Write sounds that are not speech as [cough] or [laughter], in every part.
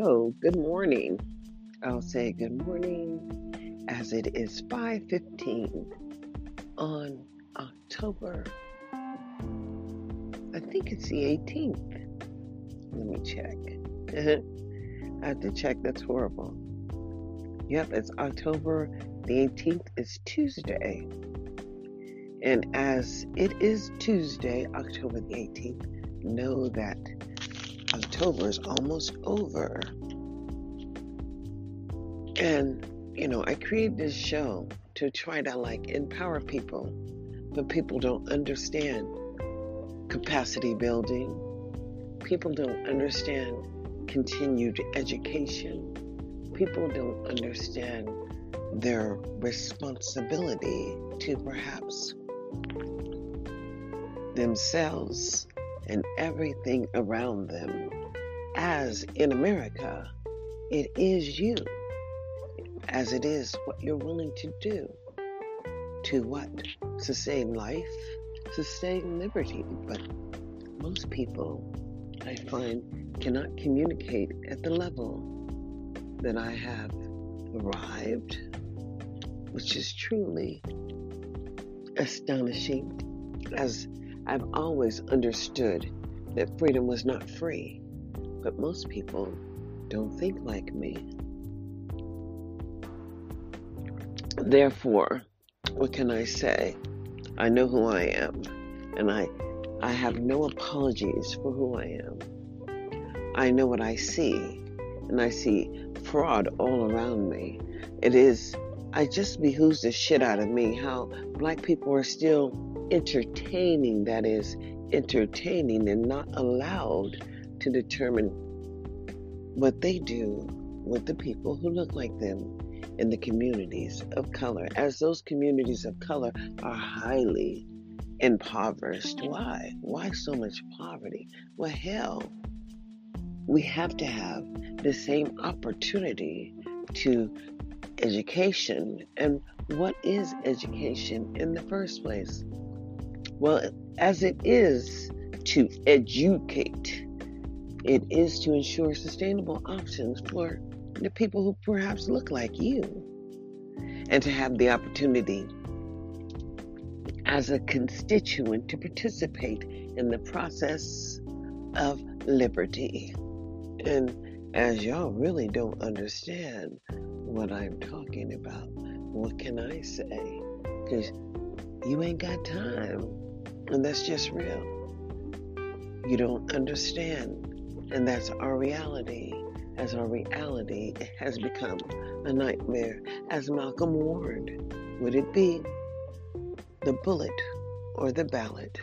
So, good morning. I'll say good morning as it is 5:15 on October I think it's the 18th. Let me check. [laughs] I have to check. That's horrible. Yep, it's October the 18th. It's Tuesday. And as it is Tuesday, October the 18th, know that October is almost over. And, you know, I created this show to try to like empower people, but people don't understand capacity building. People don't understand continued education. People don't understand their responsibility to perhaps themselves and everything around them. As in America, it is you, as it is what you're willing to do to what? Sustain life, sustain liberty. But most people, I find, cannot communicate at the level that I have arrived, which is truly astonishing as I've always understood that freedom was not free, but most people don't think like me. Therefore, what can I say? I know who I am, and I, I have no apologies for who I am. I know what I see, and I see fraud all around me. It is, I just behooves the shit out of me how black people are still entertaining, that is, entertaining and not allowed to determine what they do with the people who look like them in the communities of color, as those communities of color are highly impoverished. Why? Why so much poverty? Well, hell, we have to have the same opportunity to education. And what is education in the first place? Well, as it is to educate, it is to ensure sustainable options for the people who perhaps look like you, and to have the opportunity as a constituent to participate in the process of liberty. And as y'all really don't understand what I'm talking about, what can I say? Because you ain't got time. And that's just real. You don't understand. And that's our reality. As our reality has become a nightmare. As Malcolm warned, would it be the bullet or the ballot?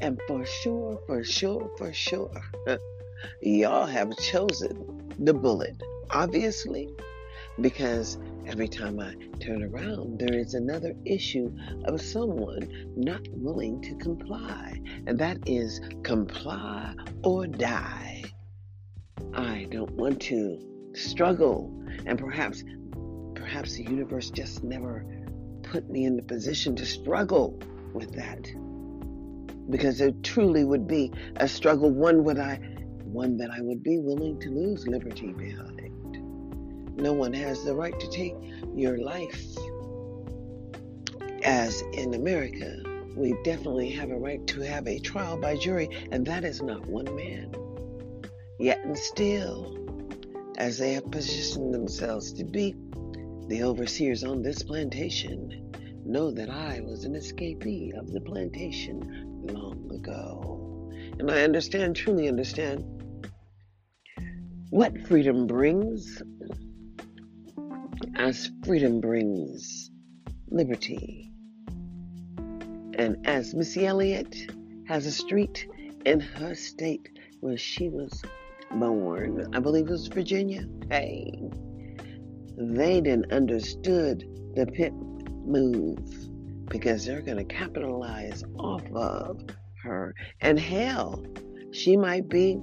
And for sure, for sure, for sure, [laughs] y'all have chosen the bullet. Obviously, because every time I turn around, there is another issue of someone not willing to comply, and that is comply or die. I don't want to struggle, and perhaps, perhaps the universe just never put me in the position to struggle with that, because it truly would be a struggle. One would I, one that I would be willing to lose liberty behind. No one has the right to take your life. As in America, we definitely have a right to have a trial by jury, and that is not one man. Yet and still, as they have positioned themselves to be the overseers on this plantation, know that I was an escapee of the plantation long ago. And I understand, truly understand, what freedom brings as freedom brings liberty. And as Missy Elliott has a street in her state where she was born, I believe it was Virginia. Hey, they didn't understood the pit move because they're going to capitalize off of her. And hell, she might be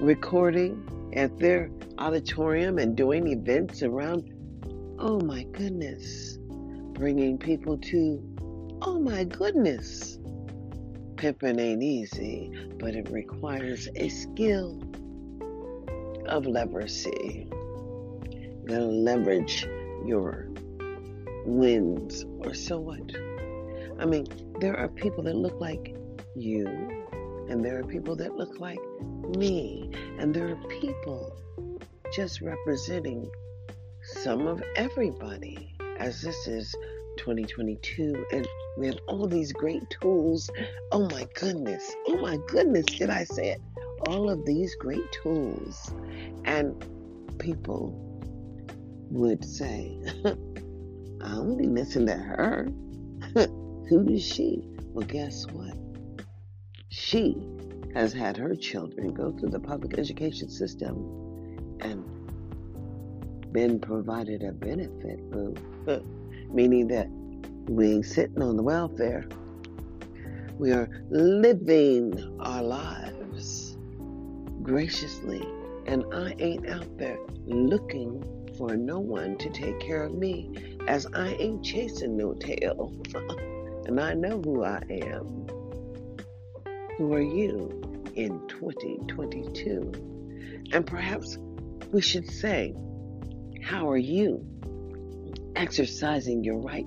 recording at their auditorium and doing events around Oh my goodness. Bringing people to, oh my goodness. Pimping ain't easy, but it requires a skill of leprosy. Gotta leverage your wins, or so what? I mean, there are people that look like you, and there are people that look like me, and there are people just representing some of everybody, as this is 2022, and we have all these great tools. Oh my goodness, oh my goodness, did I say it? All of these great tools, and people would say, [laughs] I only listen to her. [laughs] Who is she? Well, guess what? She has had her children go through the public education system and been provided a benefit, boo. [laughs] Meaning that we ain't sitting on the welfare. We are living our lives graciously. And I ain't out there looking for no one to take care of me as I ain't chasing no tail. [laughs] and I know who I am. Who are you in 2022? And perhaps we should say, How are you exercising your right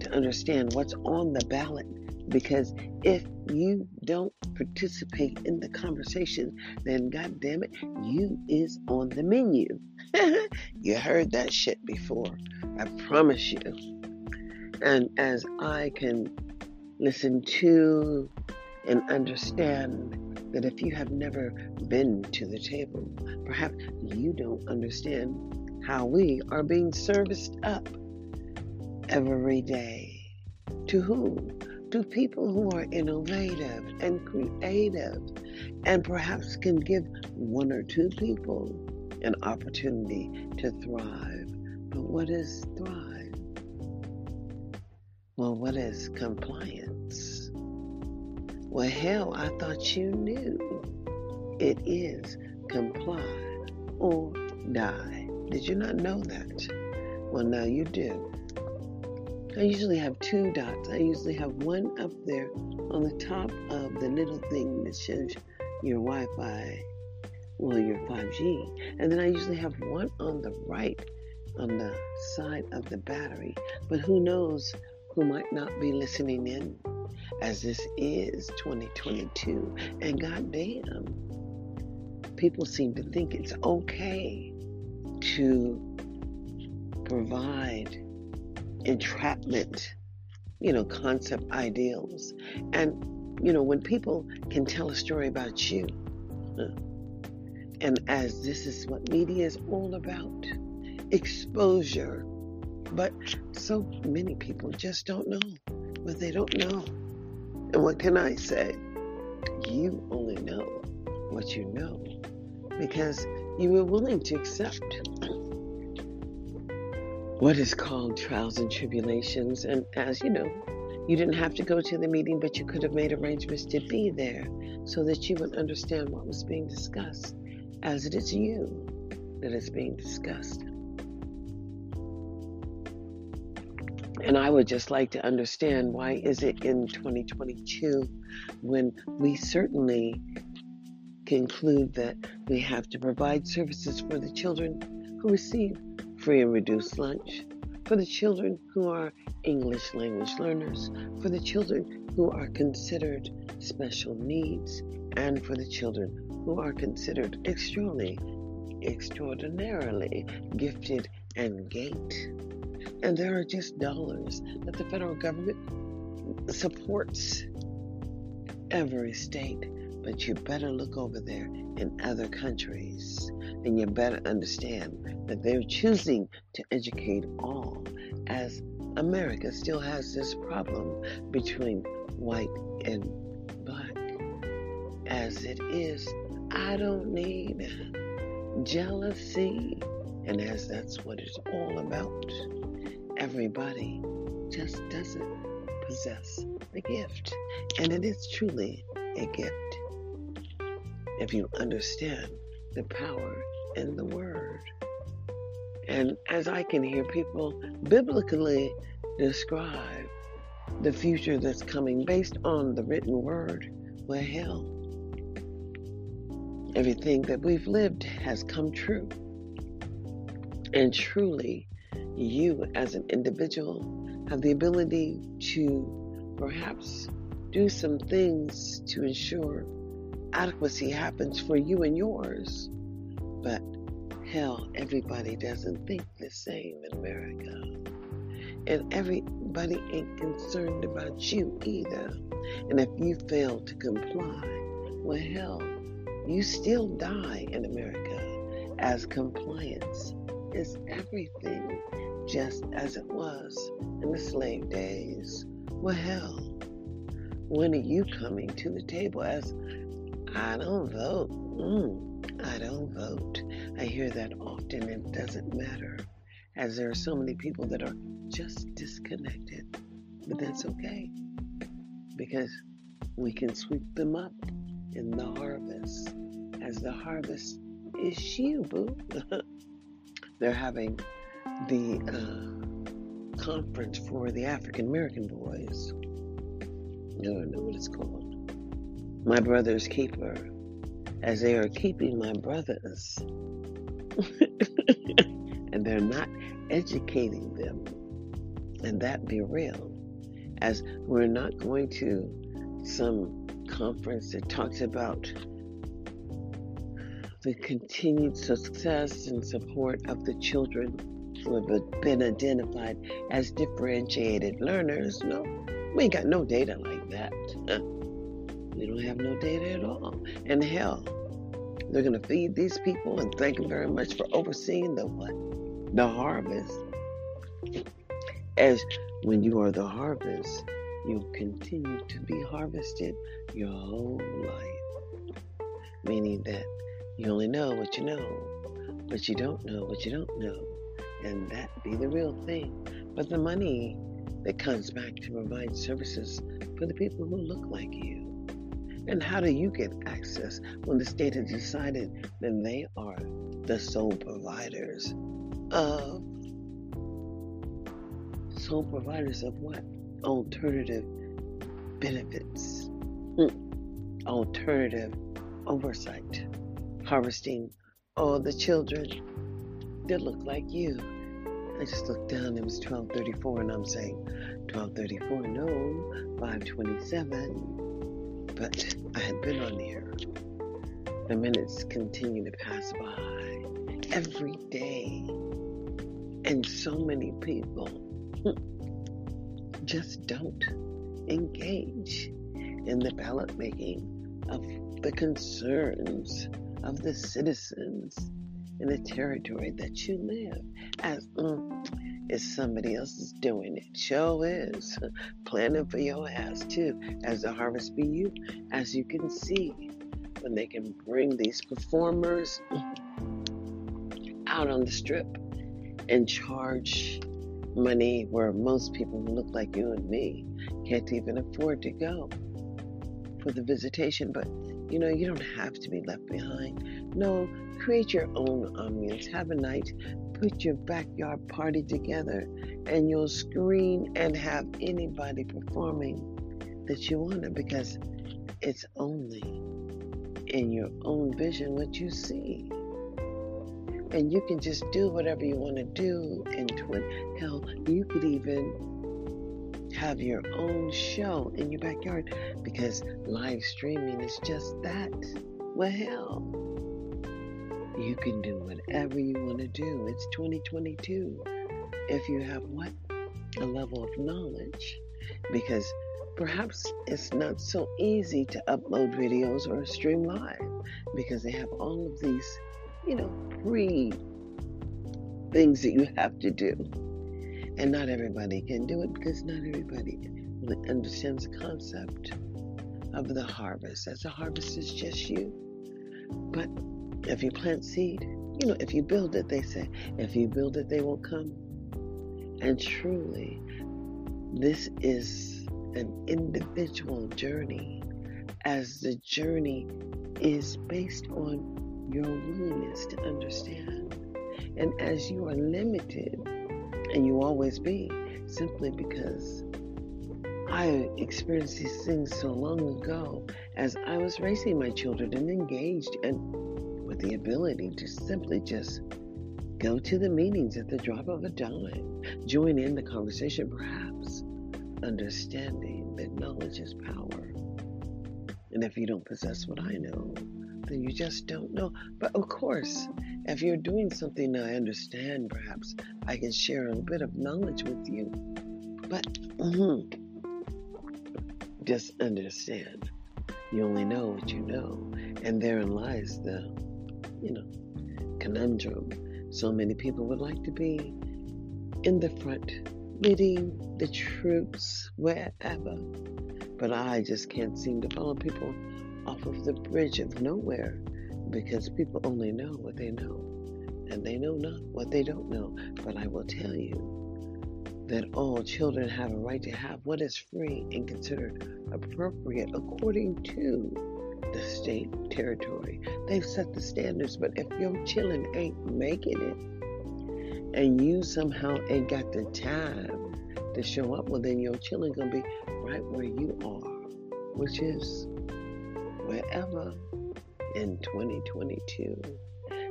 to understand what's on the ballot? Because if you don't participate in the conversation, then God damn it, you is on the menu. [laughs] you heard that shit before. I promise you. And as I can listen to and understand that if you have never been to the table, perhaps you don't understand how we are being serviced up every day. To whom? To people who are innovative and creative and perhaps can give one or two people an opportunity to thrive. But what is thrive? Well, what is compliance? Well, hell, I thought you knew. It is comply or die. Did you not know that? Well, now you do. I usually have two dots. I usually have one up there on the top of the little thing that shows your Wi Fi, well, your 5G. And then I usually have one on the right on the side of the battery. But who knows who might not be listening in as this is 2022. And goddamn, people seem to think it's okay to provide entrapment, you know, concept ideals. And, you know, when people can tell a story about you, and as this is what media is all about, exposure. But so many people just don't know what they don't know. And what can I say? You only know what you know because you were willing to accept what is called trials and tribulations. And as you know, you didn't have to go to the meeting, but you could have made arrangements to be there so that you would understand what was being discussed, as it is you that is being discussed. And I would just like to understand why is it in 2022 when we certainly conclude that we have to provide services for the children who receive free and reduced lunch, for the children who are English language learners, for the children who are considered special needs, and for the children who are considered extremely, extraordinarily gifted and gate. And there are just dollars that the federal government supports every state. But you better look over there in other countries and you better understand that they're choosing to educate all as America still has this problem between white and black. As it is, I don't need jealousy. And as that's what it's all about everybody just doesn't possess the gift. And it is truly a gift if you understand the power in the word. And as I can hear people biblically describe the future that's coming based on the written word, well, hell, everything that we've lived has come true. And truly, you as an individual have the ability to perhaps do some things to ensure adequacy happens for you and yours. But hell, everybody doesn't think the same in America. And everybody ain't concerned about you either. And if you fail to comply, well, hell, you still die in America as compliance is everything, just as it was in the slave days. Well, hell, when are you coming to the table as I don't vote? Mm, I don't vote. I hear that often, it doesn't matter, as there are so many people that are just disconnected. But that's okay, because we can sweep them up in the harvest, as the harvest is you, boo. [laughs] They're having the uh, conference for the African American boys. I don't know what it's called. My brother's keeper, as they are keeping my brothers. [laughs] and they're not educating them. And that be real. As we're not going to some conference that talks about the continued success and support of the children who have been identified as differentiated learners. No, we ain't got no data like that. We don't have no data at all. And hell, they're going to feed these people and thank them very much for overseeing the what? The harvest. As when you are the harvest, you'll continue to be harvested your whole life. Meaning that you only know what you know, but you don't know what you don't know. And that be the real thing. But the money that comes back to provide services for the people who look like you. And how do you get access when the state has decided that they are the sole providers of sole providers of what? Alternative benefits. Hmm. Alternative oversight harvesting all the children that look like you. I just looked down, it was 1234, and I'm saying 1234, no, 527. But I had been on here. The minutes continue to pass by every day. And so many people just don't engage in the ballot making of the concerns of the citizens in the territory that you live. As mm, if somebody else is doing it, show is [laughs] planning for your ass too. As the harvest be you, as you can see, when they can bring these performers out on the strip and charge money where most people who look like you and me can't even afford to go for the visitation, but you know, you don't have to be left behind. No, create your own ambience. Have a night, put your backyard party together, and you'll screen and have anybody performing that you want to because it's only in your own vision what you see. And you can just do whatever you want to do into it. Hell, you could even have your own show in your backyard because live streaming is just that. Well, hell, you can do whatever you want to do. It's 2022. If you have what? A level of knowledge. Because perhaps it's not so easy to upload videos or stream live because they have all of these, you know, pre things that you have to do. And not everybody can do it because not everybody understands the concept of the harvest, as the harvest is just you. But if you plant seed, you know, if you build it, they say, if you build it, they will come. And truly, this is an individual journey, as the journey is based on your willingness to understand. And as you are limited and you always be, simply because I experienced these things so long ago as I was raising my children and engaged and with the ability to simply just go to the meetings at the drop of a dime, join in the conversation perhaps, understanding that knowledge is power. And if you don't possess what I know, then you just don't know. But of course, if you're doing something I understand, perhaps I can share a little bit of knowledge with you. But mm-hmm, just understand, you only know what you know. And therein lies the, you know, conundrum. So many people would like to be in the front, leading the troops wherever. But I just can't seem to follow people off of the bridge of nowhere because people only know what they know and they know not what they don't know. But I will tell you that all children have a right to have what is free and considered appropriate according to the state territory. They've set the standards, but if your children ain't making it and you somehow ain't got the time to show up, well then your children gonna be right where you are, which is wherever in 2022.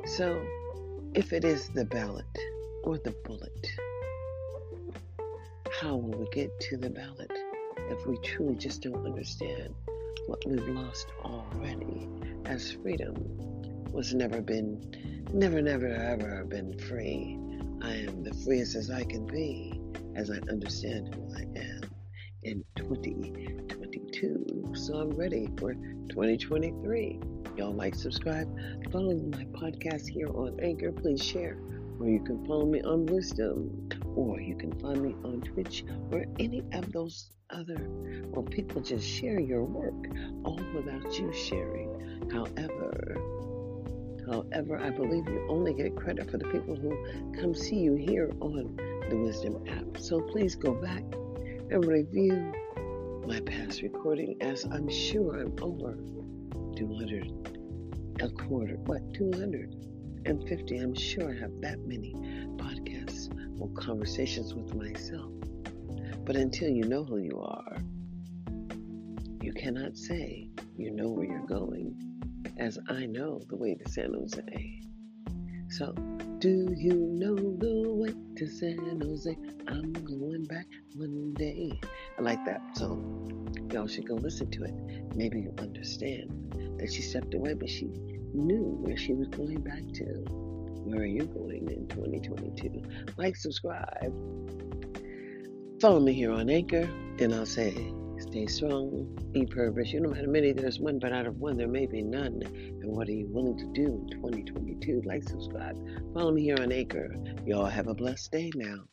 So if it is the ballot or the bullet, how will we get to the ballot if we truly just don't understand what we've lost already as freedom was never been, never, never, ever been free. I am the freest as I can be as I understand who I am in 2022. So I'm ready for 2023. Y'all like, subscribe, follow my podcast here on Anchor. Please share. Or you can follow me on Wisdom, or you can find me on Twitch, or any of those other, or people just share your work, all without you sharing. However, however, I believe you only get credit for the people who come see you here on the Wisdom app. So please go back and review my past recording as I'm sure I'm over 200 a quarter what 250 I'm sure I have that many podcasts or conversations with myself. But until you know who you are you cannot say you know where you're going as I know the way to San Jose. So do you know the way to San Jose? I'm going back one day. I like that song. Y'all should go listen to it. Maybe you understand that she stepped away, but she knew where she was going back to. Where are you going in 2022? Like, subscribe. Follow me here on Anchor, and I'll say Stay strong, be purpose. You know how many there's one, but out of one there may be none. And what are you willing to do in 2022? Like, subscribe, follow me here on Anchor. Y'all have a blessed day now.